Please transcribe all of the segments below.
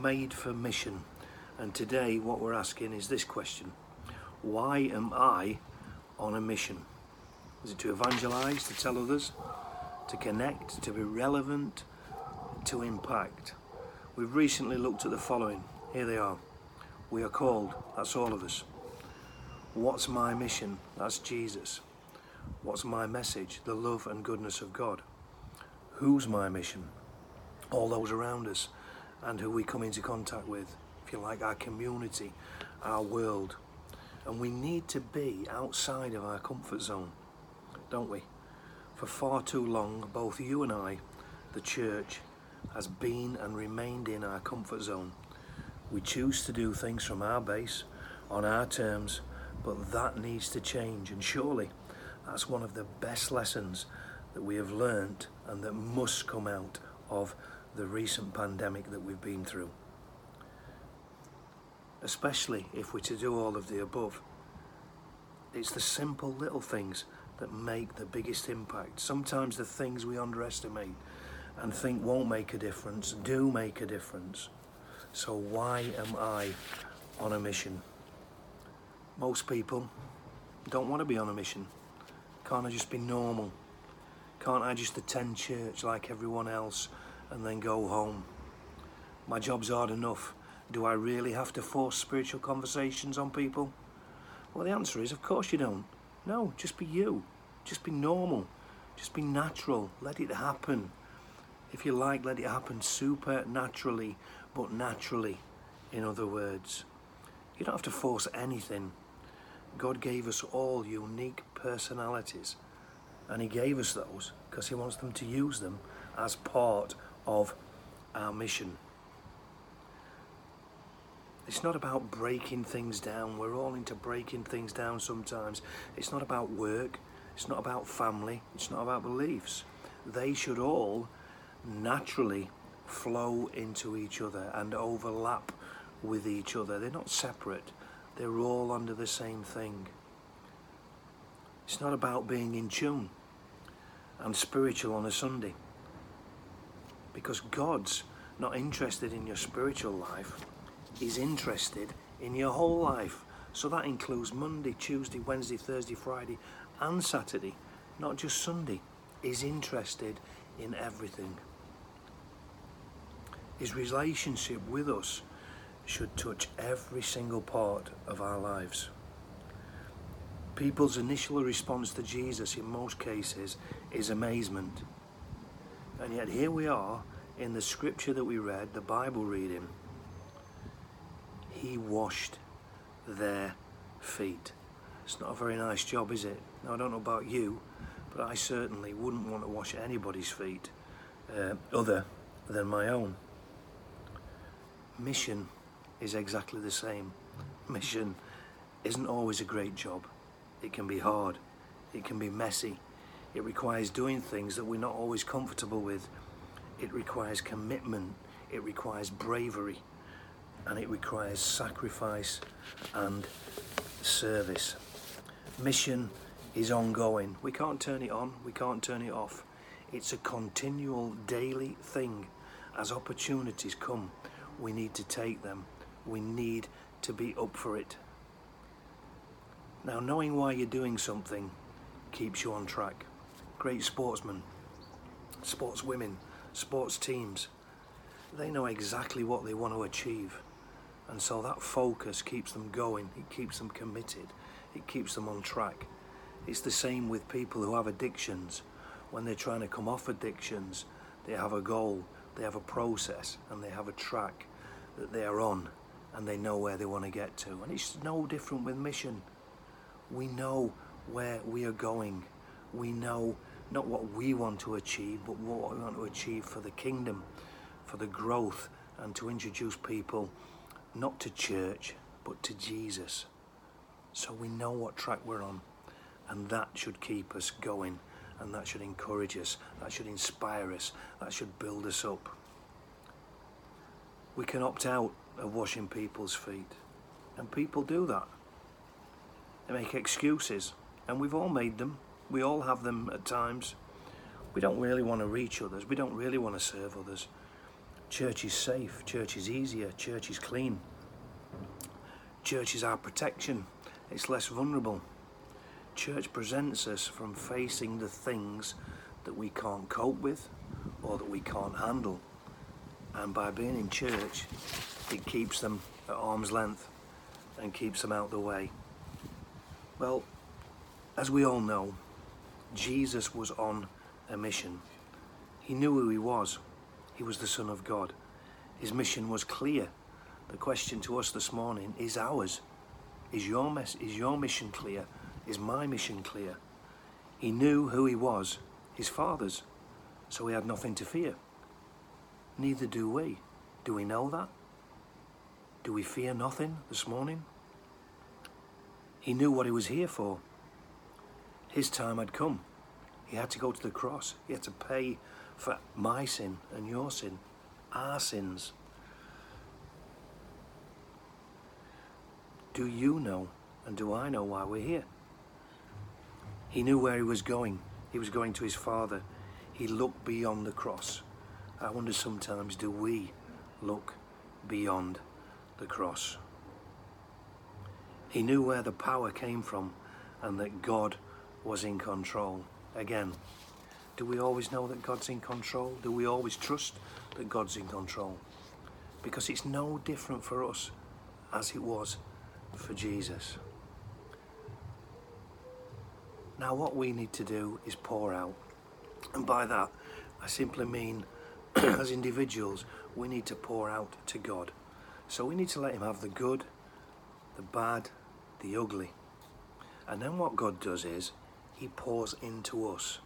made for mission. And today, what we're asking is this question Why am I on a mission? Is it to evangelize, to tell others, to connect, to be relevant, to impact? We've recently looked at the following. Here they are. We are called, that's all of us. What's my mission? That's Jesus. What's my message? The love and goodness of God. Who's my mission? All those around us and who we come into contact with, if you like, our community, our world. And we need to be outside of our comfort zone, don't we? For far too long, both you and I, the church, has been and remained in our comfort zone. We choose to do things from our base, on our terms, but that needs to change. And surely that's one of the best lessons that we have learnt and that must come out of the recent pandemic that we've been through. Especially if we're to do all of the above. It's the simple little things that make the biggest impact. Sometimes the things we underestimate and think won't make a difference do make a difference. So, why am I on a mission? Most people don't want to be on a mission. Can't I just be normal? Can't I just attend church like everyone else and then go home? My job's hard enough. Do I really have to force spiritual conversations on people? Well, the answer is, of course you don't. No, just be you. Just be normal. Just be natural. Let it happen. If you like, let it happen super naturally, but naturally, in other words. You don't have to force anything. God gave us all unique personalities, and He gave us those because He wants them to use them as part of our mission. It's not about breaking things down. We're all into breaking things down sometimes. It's not about work. It's not about family. It's not about beliefs. They should all naturally flow into each other and overlap with each other. They're not separate. They're all under the same thing. It's not about being in tune and spiritual on a Sunday. Because God's not interested in your spiritual life, He's interested in your whole life. So that includes Monday, Tuesday, Wednesday, Thursday, Friday, and Saturday, not just Sunday. He's interested in everything. His relationship with us should touch every single part of our lives. People's initial response to Jesus in most cases is amazement. And yet here we are in the scripture that we read, the Bible reading. He washed their feet. It's not a very nice job, is it? Now, I don't know about you, but I certainly wouldn't want to wash anybody's feet uh, other than my own. Mission is exactly the same. Mission isn't always a great job. It can be hard, it can be messy, it requires doing things that we're not always comfortable with, it requires commitment, it requires bravery, and it requires sacrifice and service. Mission is ongoing. We can't turn it on, we can't turn it off. It's a continual daily thing. As opportunities come, we need to take them we need to be up for it. Now, knowing why you're doing something keeps you on track. Great sportsmen, sportswomen, sports teams, they know exactly what they want to achieve. And so that focus keeps them going, it keeps them committed, it keeps them on track. It's the same with people who have addictions. When they're trying to come off addictions, they have a goal, they have a process, and they have a track that they are on and they know where they want to get to. And it's no different with mission. We know where we are going. We know not what we want to achieve, but what we want to achieve for the kingdom, for the growth, and to introduce people not to church, but to Jesus. So we know what track we're on, and that should keep us going, and that should encourage us, that should inspire us, that should build us up. We can opt out of washing people's feet. And people do that. They make excuses. And we've all made them. We all have them at times. We don't really want to reach others. We don't really want to serve others. Church is safe, church is easier, church is clean. Church is our protection, it's less vulnerable. Church presents us from facing the things that we can't cope with or that we can't handle. And by being in church, it keeps them at arm's length and keeps them out of the way. Well, as we all know, Jesus was on a mission. He knew who he was. He was the Son of God. His mission was clear. The question to us this morning is ours. Is your, is your mission clear? Is my mission clear? He knew who he was, his Father's, so he had nothing to fear. Neither do we. Do we know that? Do we fear nothing this morning? He knew what he was here for. His time had come. He had to go to the cross. He had to pay for my sin and your sin, our sins. Do you know and do I know why we're here? He knew where he was going. He was going to his Father. He looked beyond the cross. I wonder sometimes, do we look beyond the cross? He knew where the power came from and that God was in control. Again, do we always know that God's in control? Do we always trust that God's in control? Because it's no different for us as it was for Jesus. Now, what we need to do is pour out. And by that, I simply mean, as individuals, we need to pour out to God. So we need to let Him have the good, the bad, the ugly. And then what God does is, He pours into us.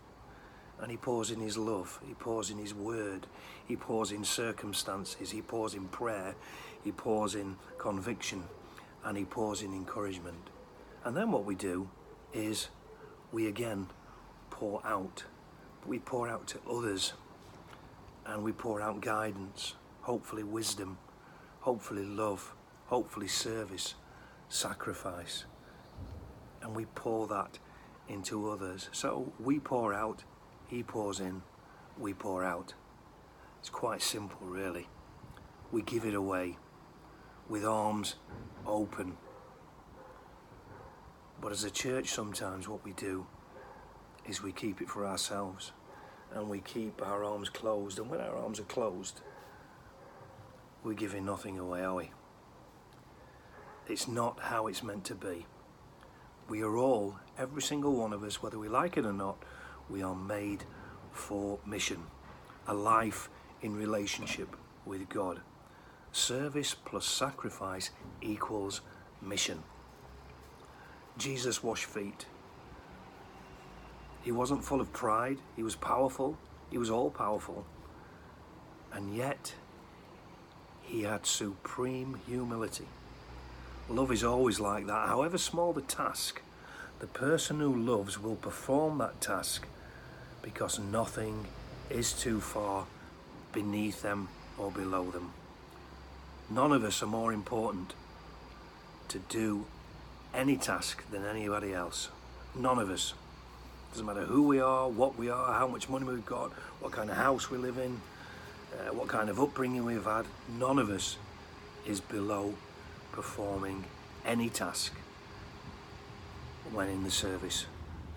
And He pours in His love, He pours in His word, He pours in circumstances, He pours in prayer, He pours in conviction, and He pours in encouragement. And then what we do is we again pour out. We pour out to others and we pour out guidance, hopefully wisdom, hopefully love, hopefully service, sacrifice. And we pour that into others. So we pour out, he pours in, we pour out. It's quite simple, really. We give it away with arms open but as a church, sometimes what we do is we keep it for ourselves and we keep our arms closed. And when our arms are closed, we're giving nothing away, are we? It's not how it's meant to be. We are all, every single one of us, whether we like it or not, we are made for mission. A life in relationship with God. Service plus sacrifice equals mission. Jesus washed feet. He wasn't full of pride, he was powerful, he was all powerful. And yet, he had supreme humility. Love is always like that. However small the task, the person who loves will perform that task because nothing is too far beneath them or below them. None of us are more important to do any task than anybody else. None of us. Doesn't matter who we are, what we are, how much money we've got, what kind of house we live in, uh, what kind of upbringing we've had. None of us is below performing any task when in the service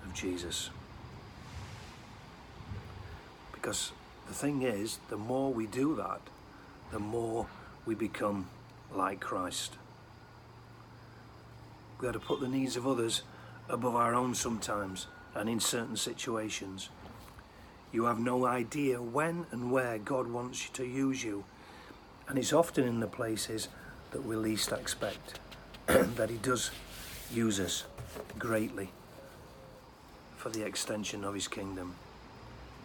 of Jesus. Because the thing is, the more we do that, the more we become like Christ. We have to put the needs of others above our own sometimes and in certain situations. You have no idea when and where God wants you to use you. And it's often in the places that we least expect that He does use us greatly for the extension of His kingdom.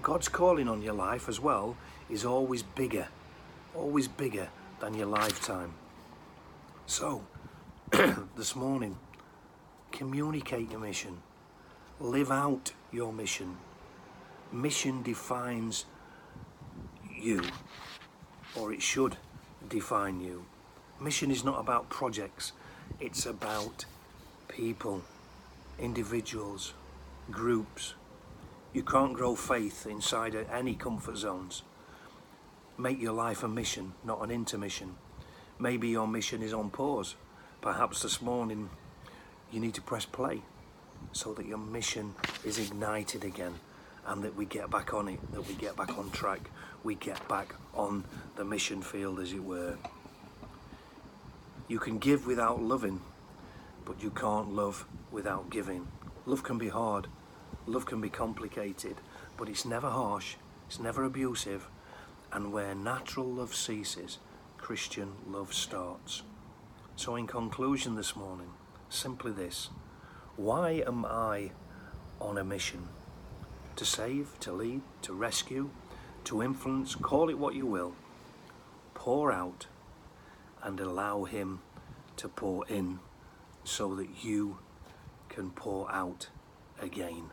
God's calling on your life as well is always bigger, always bigger than your lifetime. So, this morning. Communicate your mission. Live out your mission. Mission defines you, or it should define you. Mission is not about projects, it's about people, individuals, groups. You can't grow faith inside any comfort zones. Make your life a mission, not an intermission. Maybe your mission is on pause. Perhaps this morning you need to press play so that your mission is ignited again and that we get back on it, that we get back on track, we get back on the mission field, as it were. You can give without loving, but you can't love without giving. Love can be hard, love can be complicated, but it's never harsh, it's never abusive, and where natural love ceases, Christian love starts. So, in conclusion this morning, simply this why am I on a mission? To save, to lead, to rescue, to influence, call it what you will. Pour out and allow Him to pour in so that you can pour out again.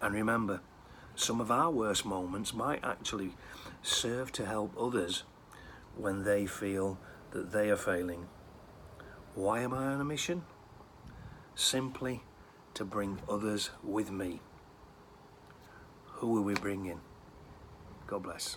And remember, some of our worst moments might actually serve to help others when they feel that they are failing. Why am I on a mission? Simply to bring others with me. Who will we bring in? God bless.